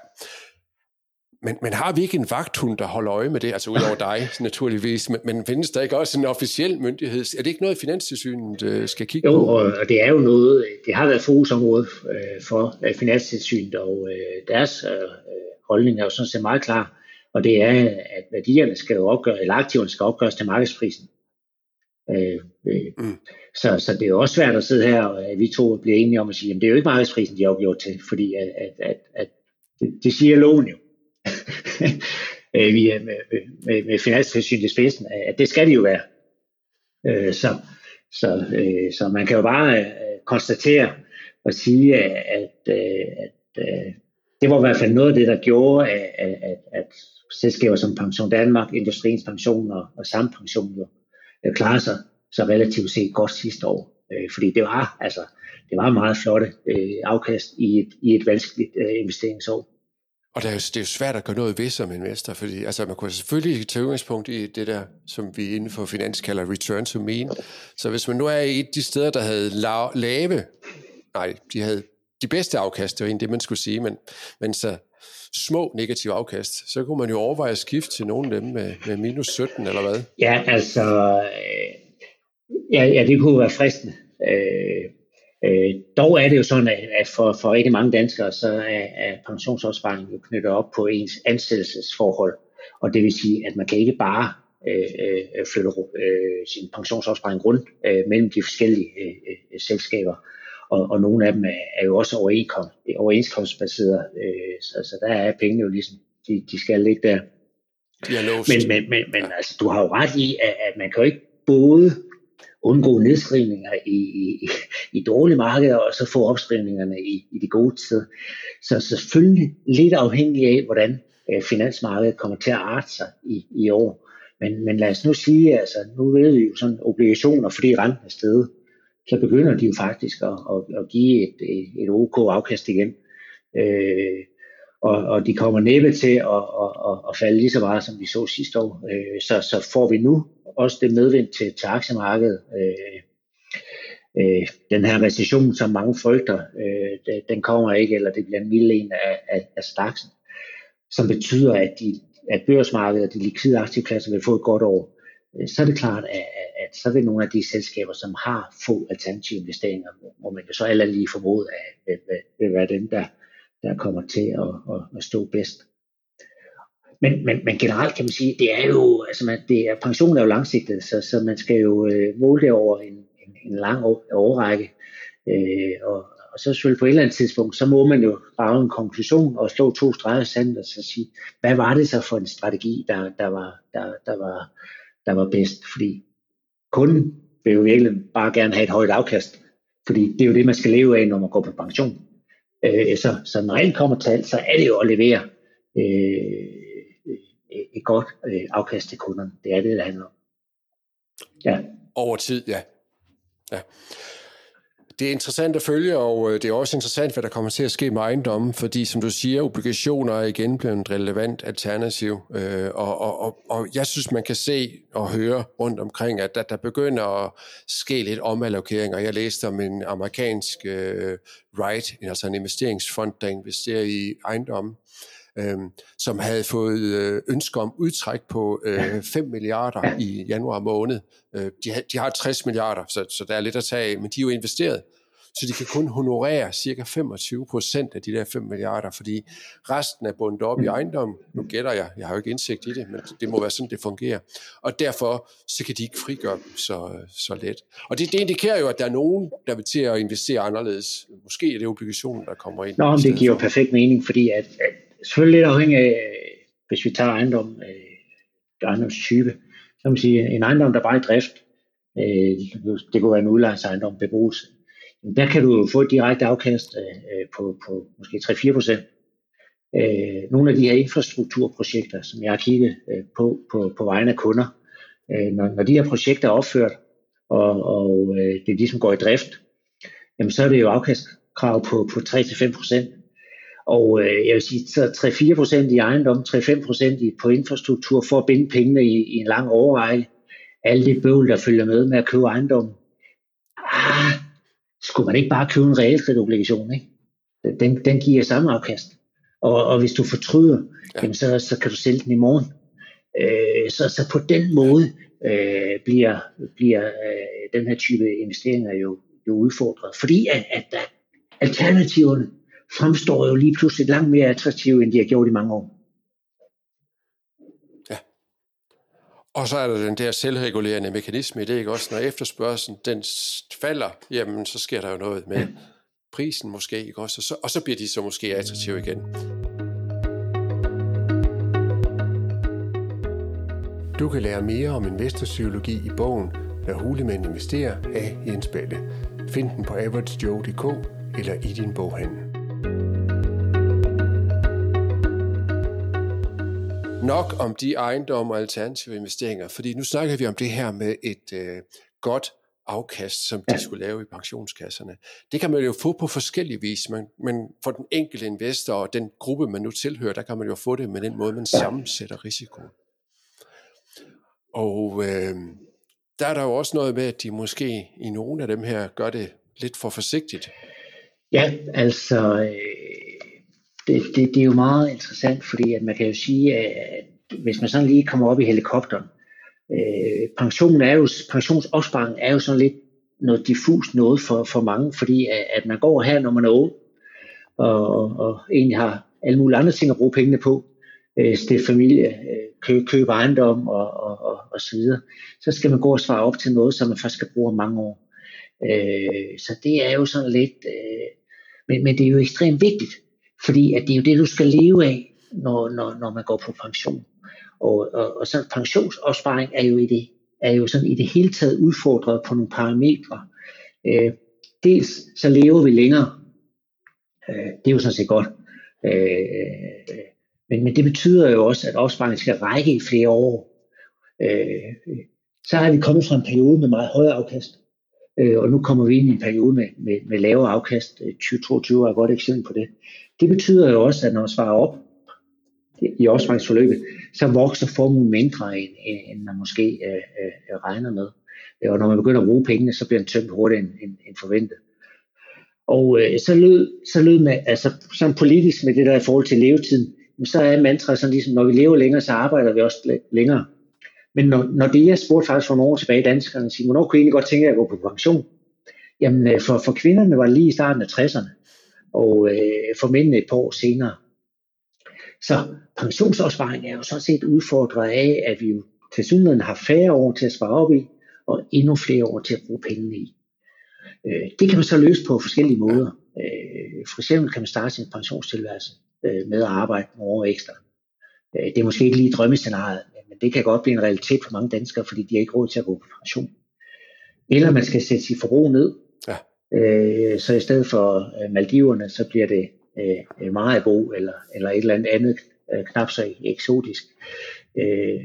Men, men har vi ikke en vagthund, der holder øje med det? Altså udover dig, naturligvis. Men, men findes der ikke også en officiel myndighed? Er det ikke noget, Finanstilsynet øh, skal kigge jo, på? Jo, og det er jo noget, det har været fokusområde øh, for øh, Finanstilsynet, og øh, deres øh, holdning er jo sådan set meget klar. Og det er, at værdierne skal jo opgøre, eller aktiverne skal opgøres til markedsprisen. Øh, øh, mm. så, så det er jo også svært at sidde her, og at vi to bliver enige om at sige, at det er jo ikke markedsprisen, de er opgjort til, fordi at, at, at, at det, det siger loven jo. øh, Øh, via, med, med, med finanstilsynet i spidsen, at det skal de jo være. Øh, så, så, øh, så man kan jo bare øh, konstatere og sige, at, at, øh, at øh, det var i hvert fald noget af det, der gjorde, at, at, at selskaber som Pension Danmark, Industriens Pension og, og Sampension jo øh, klarer sig så relativt set godt sidste år. Øh, fordi det var altså det var meget flotte øh, afkast i et, i et vanskeligt øh, investeringsår. Og det er, jo, det er jo svært at gøre noget ved som investor, fordi altså, man kunne selvfølgelig tage udgangspunkt i det der, som vi inden for finans kalder return to mean. Så hvis man nu er i et af de steder, der havde lave, nej, de havde de bedste afkast, det var egentlig det, man skulle sige, men, men så små negative afkast, så kunne man jo overveje at skifte til nogle af dem med, med minus 17, eller hvad? Ja, altså, øh, ja, ja det kunne være fristende. Øh, Øh, dog er det jo sådan, at for, for rigtig mange danskere, så er, er pensionsopsparing jo knyttet op på ens ansættelsesforhold. Og det vil sige, at man kan ikke bare øh, øh, flytte øh, sin pensionsopsparing rundt øh, mellem de forskellige øh, øh, selskaber. Og, og nogle af dem er, er jo også overenskomst, overenskomstbaseret, øh, så, så der er pengene jo ligesom, de, de skal ligge der. De er men, men, men, men altså, du har jo ret i, at, at man kan jo ikke både undgå nedskrivninger i, i, i dårlige markeder, og så få opskrivningerne i, i de gode tider. Så selvfølgelig lidt afhængig af, hvordan øh, finansmarkedet kommer til at arte sig i, i år. Men, men lad os nu sige, altså nu ved vi jo sådan obligationer, fordi renten er stedet, så begynder de jo faktisk at, at, at give et, et, et OK afkast igen. Øh, og, og de kommer næppe til at, at, at, at falde lige så meget, som vi så sidste år. Øh, så, så får vi nu også det medvind til, til aktiemarkedet. Øh, øh, den her recession, som mange frygter, øh, den kommer ikke, eller det bliver en mild en af, af, af staksen, som betyder, at, de, at børsmarkedet og de likvide aktieklasser vil få et godt år. Øh, så er det klart, at, at så vil nogle af de selskaber, som har få alternative investeringer, hvor man jo så alle lige formode, at vil, vil være dem, der, der kommer til at, at, at stå bedst. Men, men, men generelt kan man sige, det er jo, altså man, det er, pension er jo langsigtet, så, så man skal jo øh, måle det over en, en, lang årrække. Øh, og, og så selvfølgelig på et eller andet tidspunkt, så må man jo bare en konklusion og slå to streger sandt og så sige, hvad var det så for en strategi, der, der, var, der, der, var, der var bedst? Fordi kunden vil jo virkelig bare gerne have et højt afkast, fordi det er jo det, man skal leve af, når man går på pension. Øh, så, så når alt kommer til alt, så er det jo at levere øh, et godt øh, afkast til kunderne. Det er det, det handler om. Ja. Over tid, ja ja. Det er interessant at følge, og øh, det er også interessant, hvad der kommer til at ske med ejendommen, fordi som du siger, obligationer er igen blevet et relevant alternativ, øh, og, og, og, og jeg synes, man kan se og høre rundt omkring, at der, der begynder at ske lidt omallokeringer. Jeg læste om en amerikansk uh, right, altså en investeringsfond, der investerer i ejendommen, øh, som havde fået øh, ønsker om udtræk på øh, 5 milliarder i januar måned. Øh, de, har, de har 60 milliarder, så, så der er lidt at tage af, men de er jo investeret. Så de kan kun honorere cirka 25 procent af de der 5 milliarder, fordi resten er bundet op i ejendom. Nu gætter jeg, jeg har jo ikke indsigt i det, men det må være sådan, det fungerer. Og derfor så kan de ikke frigøre dem så, så let. Og det, det indikerer jo, at der er nogen, der vil til at investere anderledes. Måske er det obligationen, der kommer ind. Nå, men det giver jo perfekt mening, fordi at, at selvfølgelig lidt afhængig af, hvis vi tager ejendom, øh, ejendomstype, så kan man sige, en ejendom, der bare er i drift, øh, det kunne være en udlejningsejendom, beboelse, der kan du få et direkte afkast øh, på, på måske 3-4 procent. Øh, nogle af de her infrastrukturprojekter, som jeg har kigget øh, på, på på vegne af kunder, øh, når, når de her projekter er opført, og, og øh, det ligesom går i drift, jamen så er det jo afkastkrav på, på 3-5 procent. Og øh, jeg vil sige, så 3-4 procent i ejendom, 3-5 procent på infrastruktur for at binde pengene i, i en lang overrække. Alle det bøvl, der følger med med at købe ejendom. Ah, skulle man ikke bare købe en realkreditobligation, ikke? Den, den giver samme afkast. Og, og hvis du fortryder, ja. jamen så, så kan du sælge den i morgen. Øh, så, så på den måde øh, bliver, bliver øh, den her type investeringer jo, jo udfordret. Fordi at, at at alternativerne fremstår jo lige pludselig langt mere attraktive, end de har gjort i mange år. Ja. Og så er der den der selvregulerende mekanisme i det, ikke også? Når efterspørgselen den falder, jamen så sker der jo noget med prisen måske, ikke også? Og så, og så bliver de så måske attraktive igen. Du kan lære mere om investorpsykologi i bogen Når hulemænd investerer af Jens Balle. Find den på averagejoe.dk eller i din boghandel nok om de ejendomme og alternative investeringer, fordi nu snakker vi om det her med et øh, godt afkast, som de skulle lave i pensionskasserne. Det kan man jo få på forskellige vis, men, men for den enkelte investor og den gruppe, man nu tilhører, der kan man jo få det med den måde, man sammensætter risiko. Og øh, der er der jo også noget med, at de måske i nogle af dem her gør det lidt for forsigtigt. Ja, altså øh, det, det, det er jo meget interessant, fordi at man kan jo sige, at hvis man sådan lige kommer op i helikopteren, øh, pension er jo, pensionsopsparing er jo sådan lidt noget diffus noget for, for mange, fordi at, at man går her, når man er ung, og, og egentlig har alle mulige andre ting at bruge pengene på, øh, stifte familie, øh, købe, købe ejendom og, og, og, og så videre, så skal man gå og svare op til noget, som man faktisk skal bruge mange år. Øh, så det er jo sådan lidt, øh, men, men det er jo ekstremt vigtigt, fordi at det er jo det, du skal leve af, når, når, når man går på pension. Og, og, og så pensionsopsparing er jo, i det, er jo sådan i det hele taget udfordret på nogle parametre. Øh, dels så lever vi længere. Øh, det er jo sådan set godt. Øh, men, men det betyder jo også, at opsparingen skal række i flere år. Øh, så har vi kommet fra en periode med meget højere afkast. Øh, og nu kommer vi ind i en periode med, med, med lavere afkast. Øh, 2022 er et godt eksempel på det. Det betyder jo også, at når man svarer op i opsparingsforløbet, så vokser formuen mindre, end, end man måske øh, øh, regner med. Øh, og når man begynder at bruge pengene, så bliver den tømt hurtigere end, end, end forventet. Og øh, så, lød, så lød med, altså sådan politisk med det der i forhold til levetiden, så er mantraet sådan ligesom, når vi lever længere, så arbejder vi også længere. Men når, når det jeg spurgte faktisk for nogle år tilbage, danskerne siger, hvornår kunne I egentlig godt tænke jer at gå på pension? Jamen øh, for, for kvinderne var det lige i starten af 60'erne og øh, for mændene et par år senere. Så pensionsopsparing er jo sådan set udfordret af, at vi jo til synligheden har færre år til at spare op i, og endnu flere år til at bruge pengene i. Øh, det kan man så løse på forskellige måder. Øh, for eksempel kan man starte sin pensionstilværelse øh, med at arbejde nogle år ekstra. Øh, det er måske ikke lige drømmescenariet, det kan godt blive en realitet for mange danskere, fordi de har ikke råd til at gå på pension. Eller man skal sætte sit forbrug ned, ja. Øh, så i stedet for øh, Maldiverne, så bliver det øh, Maribor eller, eller et eller andet andet øh, knap så eksotisk. Øh,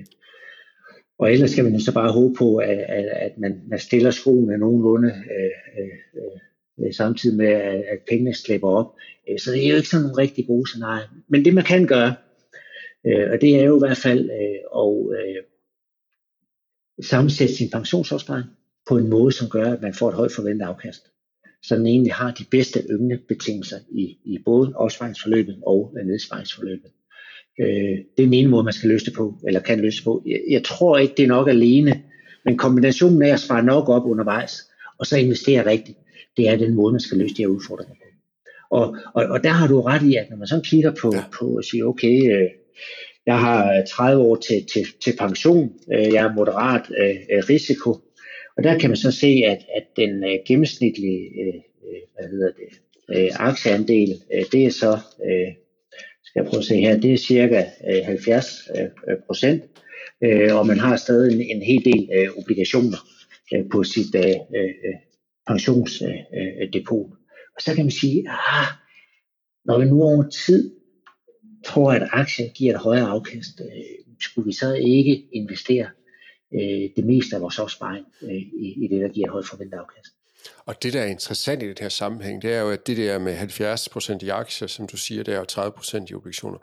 og ellers skal man jo så bare håbe på, at, at, at man, man stiller skoene nogenlunde øh, øh, øh, samtidig med, at, at pengene slipper op. Øh, så det er jo ikke sådan nogle rigtig gode scenarier. Men det man kan gøre, øh, og det er jo i hvert fald øh, at øh, sammensætte sin pensionsopsparing på en måde, som gør, at man får et højt forventet afkast så den egentlig har de bedste betingelser i, i både opsparingsforløbet og nedsparingsforløbet. Øh, det er min måde, man skal løse det på, eller kan løse det på. Jeg, jeg tror ikke, det er nok alene, men kombinationen af at spare nok op undervejs, og så investere rigtigt, det er den måde, man skal løse de her udfordringer på. Og, og, og der har du ret i, at når man så kigger på, ja. på og siger, okay, øh, jeg har øh, 30 år til, til, til pension, øh, jeg er moderat øh, øh, risiko, og der kan man så se, at, at den øh, gennemsnitlige øh, hvad hedder det, øh, aktieandel, øh, det er så, øh, skal jeg prøve at se her, det er cirka øh, 70 øh, procent, øh, og man har stadig en, en hel del øh, obligationer øh, på sit øh, øh, pensionsdepot. Øh, og så kan man sige, ah, når vi nu over tid tror, at aktien giver et højere afkast, øh, skulle vi så ikke investere øh, det meste af vores opsparing øh, i, i det, der giver et højt forventet afkast? Og det, der er interessant i det her sammenhæng, det er jo, at det der med 70% i aktier, som du siger, der og 30% i obligationer,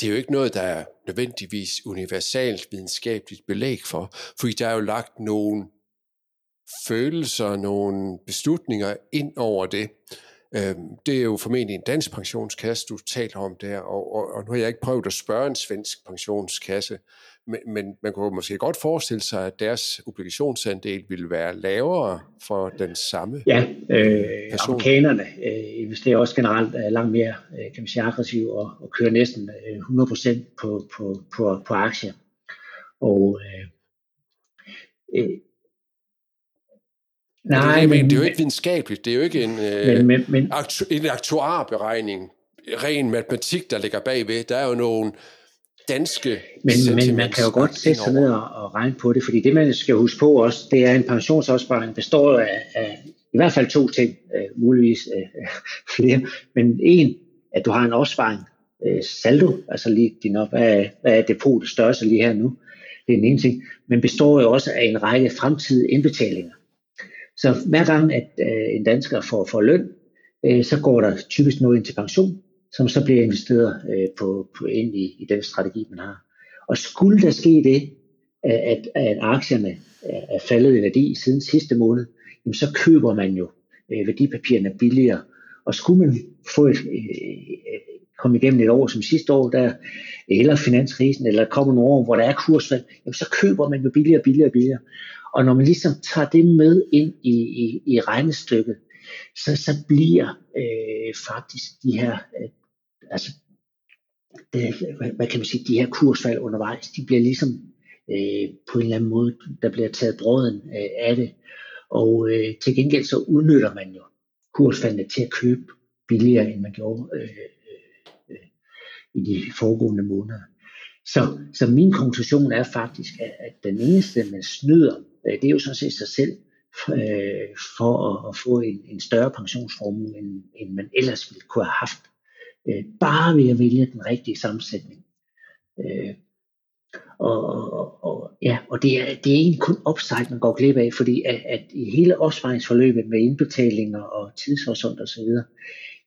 det er jo ikke noget, der er nødvendigvis universalt videnskabeligt belæg for, fordi der er jo lagt nogle følelser, nogle beslutninger ind over det. Øhm, det er jo formentlig en dansk pensionskasse, du taler om der, og, og, og nu har jeg ikke prøvet at spørge en svensk pensionskasse, men, men man kunne måske godt forestille sig, at deres obligationsandel ville være lavere for den samme Ja, øh, amerikanerne øh, investerer også generelt øh, langt mere øh, kan man sige, aggressivt og, og kører næsten øh, 100% på, på, på, på aktier. Og øh, øh, Nej, det, er, men, det er jo ikke videnskabeligt. Det er jo ikke en, øh, men, men, men, aktu, en aktuarberegning, ren matematik, der ligger bagved. Der er jo nogle danske Men, men man kan jo godt sætte sig ned og, og regne på det, fordi det, man skal huske på også, det er en pensionsopsparing består af, af i hvert fald to ting, øh, muligvis øh, flere, men en, at du har en opsparing, øh, saldo, altså lige din op, hvad, er, hvad er depotet størrelse lige her nu, det er den ene ting, men består jo også af en række fremtidige indbetalinger. Så hver gang, at øh, en dansker får, får løn, øh, så går der typisk noget ind til pension, som så bliver investeret øh, på, på ind i, i den strategi, man har. Og skulle der ske det, at, at aktierne er faldet i værdi siden sidste måned, jamen så køber man jo øh, værdipapirerne billigere. Og skulle man få et, øh, øh, komme igennem et år som sidste år, der, eller finanskrisen, eller kommer nogle år, hvor der er kursfald, jamen så køber man jo billigere, billigere, billigere. Og når man ligesom tager det med ind i, i, i regnestykket, så, så bliver øh, faktisk de her, øh, altså, det, hvad, kan man sige, de her kursfald undervejs, de bliver ligesom øh, på en eller anden måde, der bliver taget bråden øh, af det. Og øh, til gengæld så udnytter man jo kursfaldene til at købe billigere, end man gjorde øh, øh, i de foregående måneder. Så, så min konklusion er faktisk, at, at den eneste, man snyder Øh, det er jo sådan set sig selv øh, for at, at få en, en større pensionsformue, end, end man ellers ville kunne have haft. Øh, bare ved at vælge den rigtige sammensætning. Øh, og, og, og, ja, og det er, det er ikke kun upside, man går glip af, fordi at, at i hele opsparingsforløbet med indbetalinger og tidshorisont og så videre,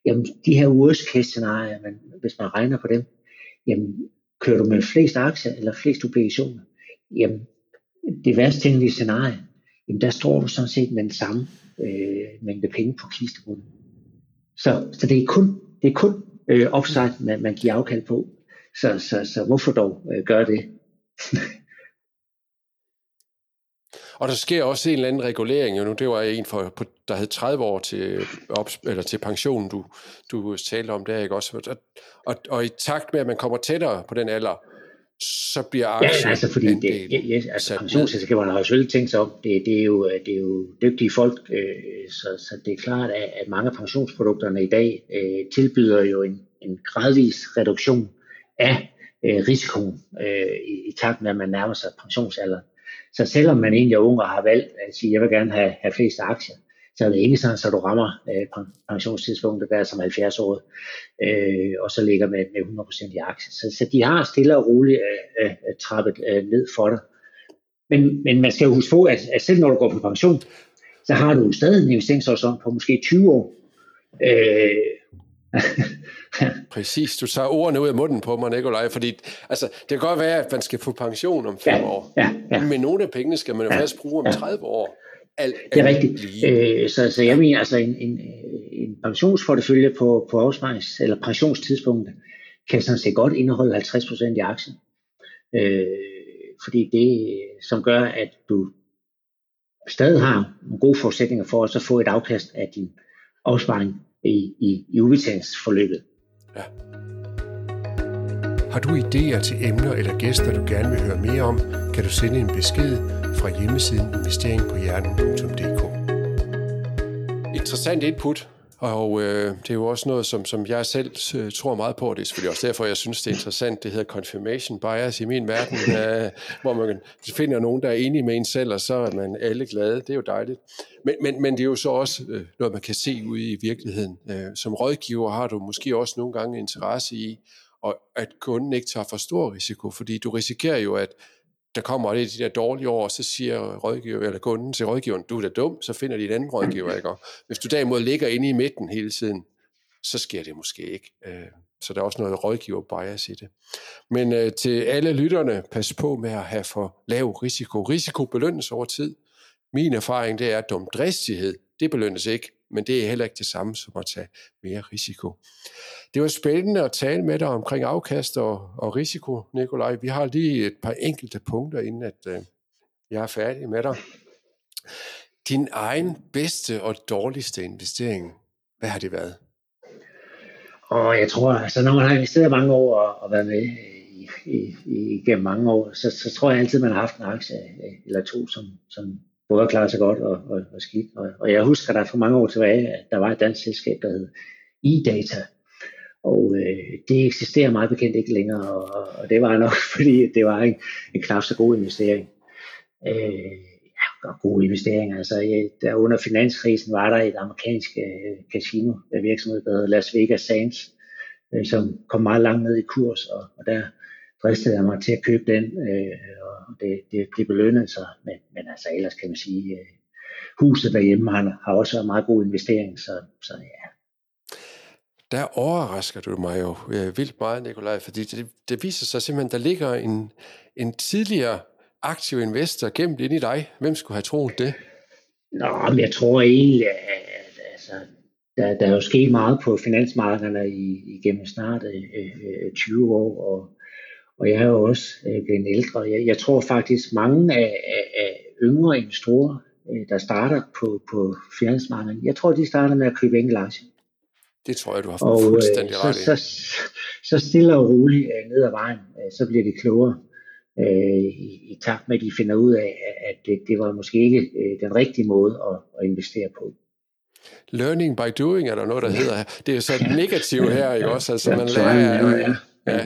jamen de her worst case scenarier, man, hvis man regner på dem, jamen kører du med flest aktier eller flest obligationer, jamen det værst tænkelige scenarie, jamen der står du sådan set med den samme øh, mængde penge på kistebunden. Så, så det er kun, det er kun øh, upside, man, man giver afkald på. Så, så, så hvorfor dog øh, gøre det? Og der sker også en eller anden regulering. Jo nu, det var en, for, der havde 30 år til, op, eller til pensionen, du, du talte om der, ikke også? Og, og, og i takt med, at man kommer tættere på den alder, så bliver aktien ja, altså fordi det, ja, ja, altså pensionsselskaberne har jo selvfølgelig tænkt sig om, det, det, er jo, det er jo dygtige folk, øh, så, så det er klart, at, at mange af pensionsprodukterne i dag øh, tilbyder jo en, en gradvis reduktion af øh, risikoen øh, i, i takt med, at man nærmer sig pensionsalderen. Så selvom man egentlig er ung og har valgt at sige, at jeg vil gerne have, have flest aktier, så er det ikke sådan, at du rammer øh, pensionstidspunktet der som 70 år, øh, og så ligger med, med 100% i aktier. Så, så de har stille og roligt øh, øh, trappet øh, ned for dig. Men, men man skal jo huske på, at, at selv når du går på pension, så har du stadig en investeringshorisont på måske 20 år. Øh, Præcis, du tager ordene ud af munden på mig, Nikolaj, fordi altså, det kan godt være, at man skal få pension om fem ja, år, ja, ja. men nogle af pengene skal man jo ja, faktisk bruge om ja. 30 år alt, det er rigtigt. Øh, så, så jeg mener altså en, en, en pensionsportefølje på, på afsparings, eller pensionstidspunktet kan sådan set godt indeholde 50% i aktien. Øh, fordi det, som gør, at du stadig har nogle gode forudsætninger for at få et afkast af din opsparing i, i, i udbetalingsforløbet. Ja. Har du idéer til emner eller gæster, du gerne vil høre mere om, kan du sende en besked fra hjemmesiden investeringpohjernen.dk. Interessant input, og øh, det er jo også noget, som, som jeg selv øh, tror meget på, og det er selvfølgelig også derfor, jeg synes, det er interessant. Det hedder confirmation bias i min verden, øh, hvor man finder nogen, der er enige med en selv, og så er man alle glade. Det er jo dejligt. Men, men, men det er jo så også øh, noget, man kan se ude i virkeligheden. Øh, som rådgiver har du måske også nogle gange interesse i, og at kunden ikke tager for stor risiko, fordi du risikerer jo, at der kommer det de der dårlige år, og så siger rådgiver, eller kunden til rådgiveren, du er da dum, så finder de en anden rådgiver. Ikke? hvis du derimod ligger inde i midten hele tiden, så sker det måske ikke. Øh, så der er også noget rådgiver bias i det. Men øh, til alle lytterne, pas på med at have for lav risiko. Risiko belønnes over tid. Min erfaring det er, at dumdristighed, det belønnes ikke, men det er heller ikke det samme som at tage mere risiko. Det var spændende at tale med dig omkring afkast og, og risiko, Nikolaj. Vi har lige et par enkelte punkter, inden at øh, jeg er færdig med dig. Din egen bedste og dårligste investering, hvad har det været? Og jeg tror, altså når man har investeret mange år og, og været med i, i, i, gennem mange år, så, så tror jeg altid, man har haft en aktie øh, eller to, som, som både klarer sig godt og, og, og skidt. Og, og jeg husker, der for mange år tilbage, at der var et dansk selskab, der hed eData, og øh, det eksisterer meget bekendt ikke længere, og, og det var nok, fordi det var en, en knap så god investering. Øh, ja, gode investeringer. Altså, ja, der under finanskrisen var der et amerikansk øh, casino virksomhed, der hedder Las Vegas Sands, øh, som kom meget langt ned i kurs, og, og der dristede jeg mig til at købe den, øh, og det, det blev belønnet sig. Men, men altså ellers kan man sige, øh, huset derhjemme har, har også været en meget god investering, så, så ja, der overrasker du mig jo øh, vildt meget, Nikolaj, fordi det, det viser sig simpelthen, der ligger en, en tidligere aktiv investor gemt ind i dig. Hvem skulle have troet det? Nå, men jeg tror egentlig, at altså, der, der er jo sket meget på finansmarkederne i, igennem snart øh, 20 øh, år, og, og jeg er jo også øh, blevet ældre. Jeg, jeg tror faktisk, mange af, af, af yngre investorer, øh, der starter på, på finansmarkederne, jeg tror, de starter med at købe enkeltaktier. Det tror jeg, du har og, øh, fuldstændig ret i. Så, så, så stille og roligt øh, ned ad vejen, øh, så bliver de klogere øh, i, i takt med, at de finder ud af, at det, det var måske ikke øh, den rigtige måde at, at investere på. Learning by doing er der noget, der hedder. Det er så negativt her, ikke også? Altså, man lærer, ja, ja. ja,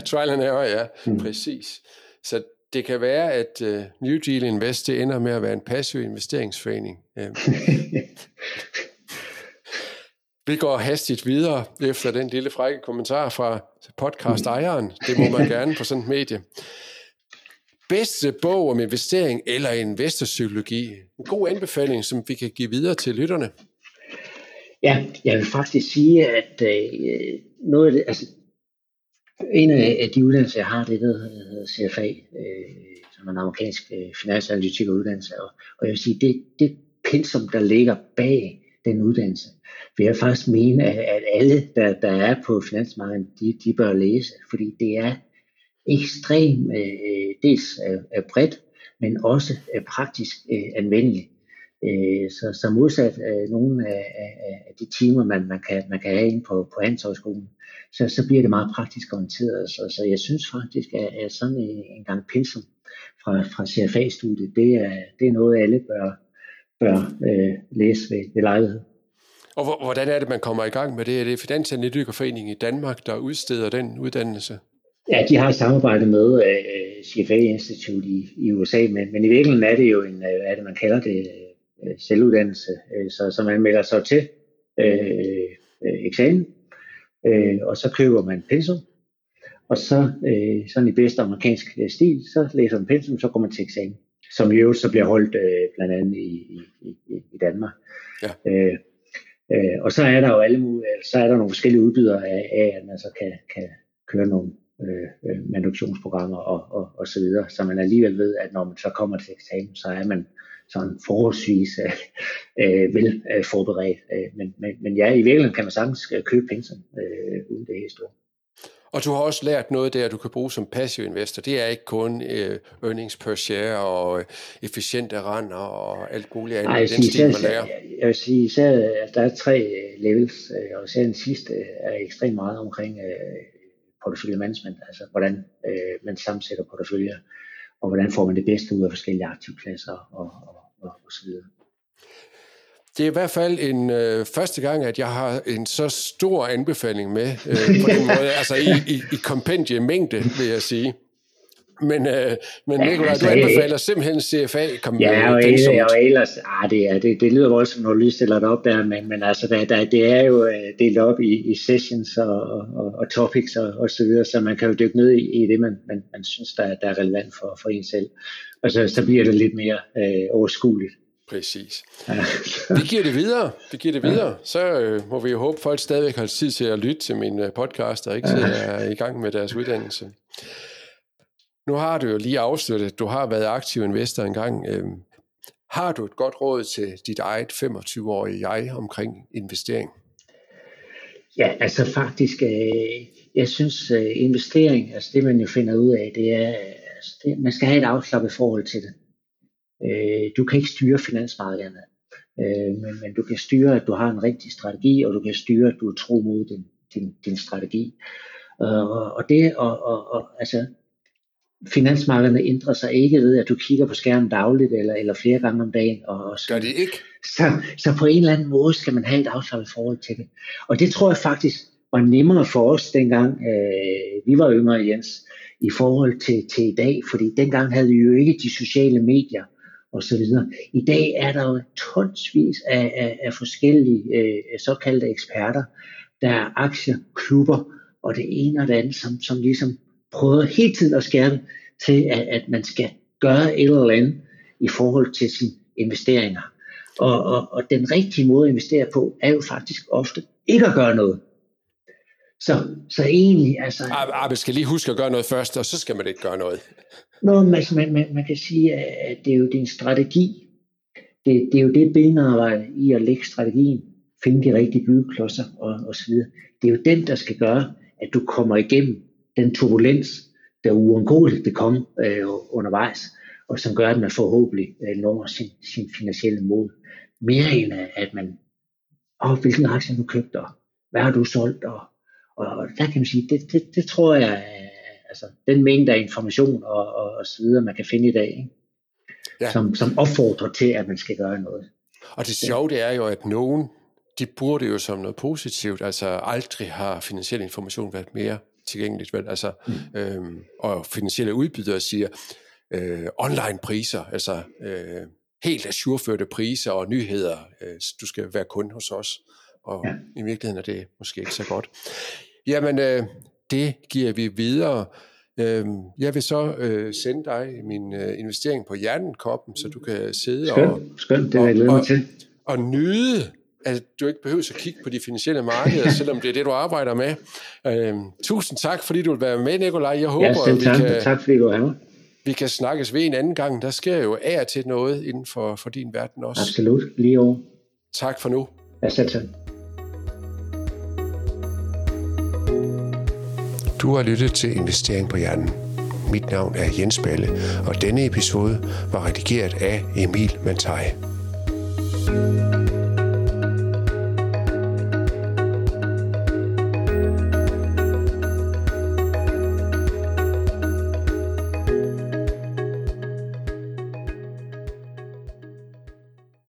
trial and error, ja, mm. præcis. Så det kan være, at uh, New Deal Invest det ender med at være en passiv investeringsforening. Vi går hastigt videre efter den lille frække kommentar fra podcast-ejeren. Det må man gerne på sådan et medie. Bedste bog om investering eller investorpsykologi. En god anbefaling, som vi kan give videre til lytterne. Ja, jeg vil faktisk sige, at øh, noget af det, altså, en af de uddannelser, jeg har, det hedder CFA, øh, som er en amerikansk øh, finansanalytikeruddannelse, og, og jeg vil sige, det, det pensum, der ligger bag den uddannelse, vil jeg faktisk mene, at alle, der, der er på finansmarkedet, de, de bør læse, fordi det er ekstremt øh, øh dels øh, bredt, men også øh, praktisk øh, anvendeligt. Øh, så, så modsat øh, nogle af, af, af de timer, man, man, kan, man kan have inde på, på Handelshøjskolen, så, så bliver det meget praktisk orienteret. Så, så jeg synes faktisk, at, at sådan en, en gang pensum fra, fra CFA-studiet, det er, det er noget, alle bør, bør øh, læse ved, ved lejlighed. Og hvordan er det, man kommer i gang med det? Er det Finansanalytikerforeningen i Danmark, der udsteder den uddannelse? Ja, de har samarbejdet med uh, CFA Institute i, i USA, men, men i virkeligheden er det jo en, uh, hvad er det, man kalder det, uh, selvuddannelse. Uh, så, så man melder sig til uh, uh, eksamen, uh, og så køber man pensum, og så, uh, sådan i bedste amerikansk stil, så læser man pensum, så går man til eksamen, som i øvrigt så bliver holdt uh, blandt andet i, i, i, i Danmark. Ja. Uh, Øh, og så er der jo alle mulige, så er der nogle forskellige udbydere af, af at man så kan, kan køre nogle øh, øh, manuduktionsprogrammer og, og, og så videre, så man alligevel ved, at når man så kommer til eksamen, så er man sådan forholdsvis øh, øh, vel øh, forberedt. Øh, men, men, men ja, i virkeligheden kan man sagtens øh, købe penge øh, uden det helt store. Og du har også lært noget der, du kan bruge som passiv investor. Det er ikke kun uh, earnings per share og uh, efficiente renter og alt muligt andet. Nej, jeg, den stil, man lærer. jeg vil sige, især, at der er tre øh, levels, og især den sidste er ekstremt meget omkring uh, portefølje management, altså hvordan uh, man sammensætter porteføljer, og hvordan får man det bedste ud af forskellige aktivklasser og, og, og, og så videre. Det er i hvert fald en øh, første gang, at jeg har en så stor anbefaling med øh, på den måde, altså i, i, i kompendie mængde, vil jeg sige. Men, øh, men ja, Nicolaj, altså, du anbefaler simpelthen CFA kom Ja, og, ellers, og ellers, ah, det, er, det, det lyder voldsomt, når du lige stiller det op der, men, men altså, der, der, det er jo øh, delt op i, i sessions og, og, og topics og, og så videre, så man kan jo dykke ned i, i det, man, man, man synes, der, der er relevant for, for en selv. Og så, så bliver det lidt mere øh, overskueligt. Præcis. Vi giver det videre. Vi giver det videre. Så øh, må vi jo håbe, at folk stadigvæk har tid til at lytte til min øh, podcast, og ikke er i gang med deres uddannelse. Nu har du jo lige afsluttet, at du har været aktiv investor engang. Øh, har du et godt råd til dit eget 25-årige jeg omkring investering? Ja, altså faktisk, øh, jeg synes øh, investering, altså det man jo finder ud af, det er, altså det, man skal have et afslappet forhold til det. Øh, du kan ikke styre finansmarkederne, øh, men, men du kan styre, at du har en rigtig strategi, og du kan styre, at du er tro mod din, din, din strategi. Øh, og det, og, og, og altså, finansmarkederne ændrer sig ikke ved, at du kigger på skærmen dagligt eller, eller flere gange om dagen. Og, og så, Gør det ikke? Så, så på en eller anden måde skal man have et afslappet forhold til det. Og det tror jeg faktisk var nemmere for os dengang øh, vi var yngre, Jens, i forhold til, til i dag, fordi dengang havde vi jo ikke de sociale medier, og så videre. I dag er der jo tonsvis af, af, af forskellige øh, såkaldte eksperter, der er aktieklubber, og det ene og det andet, som, som ligesom prøver hele tiden at skærpe til, at, at man skal gøre et eller andet i forhold til sine investeringer. Og, og, og den rigtige måde at investere på, er jo faktisk ofte ikke at gøre noget. Så, så egentlig, altså... Man skal lige huske at gøre noget først, og så skal man ikke gøre noget. Nå, man, man, man kan sige, at det er jo din strategi. Det, det er jo det benarbejde i at lægge strategien, finde de rigtige byggeklodser og, og så videre. Det er jo den, der skal gøre, at du kommer igennem den turbulens, der uundgåeligt vil komme øh, undervejs, og som gør, at man forhåbentlig øh, når sin, sin finansielle mål. Mere end at man, åh, hvilken aktie har du købt, og hvad har du solgt, og, og der kan man sige, det, det, det tror jeg, altså den mængde af information og, og, og så videre, man kan finde i dag, ikke? Ja. Som, som opfordrer til, at man skal gøre noget. Og det sjove det er jo, at nogen, de burde jo som noget positivt, altså aldrig har finansiel information været mere tilgængeligt, vel? Altså, mm. øhm, og finansielle udbydere siger, øh, online priser, altså øh, helt assurførte priser og nyheder, øh, du skal være kunde hos os, og ja. i virkeligheden er det måske ikke så godt. Jamen, øh, det giver vi videre. Øhm, jeg vil så øh, sende dig min øh, investering på Hjernekoppen, så du kan sidde skønt, og, skønt, det er jeg og, til. Og, og nyde, at du ikke behøver at kigge på de finansielle markeder, selvom det er det, du arbejder med. Øhm, tusind tak, fordi du vil være med, Nikolaj. Jeg håber, ja, at vi kan, tak, fordi du er vi kan snakkes ved en anden gang. Der sker jo af til noget inden for, for din verden også. Absolut, lige over. Tak for nu. Ja, selv tak. Du har lyttet til Investering på Hjernen. Mit navn er Jens Balle, og denne episode var redigeret af Emil Mantai. thank you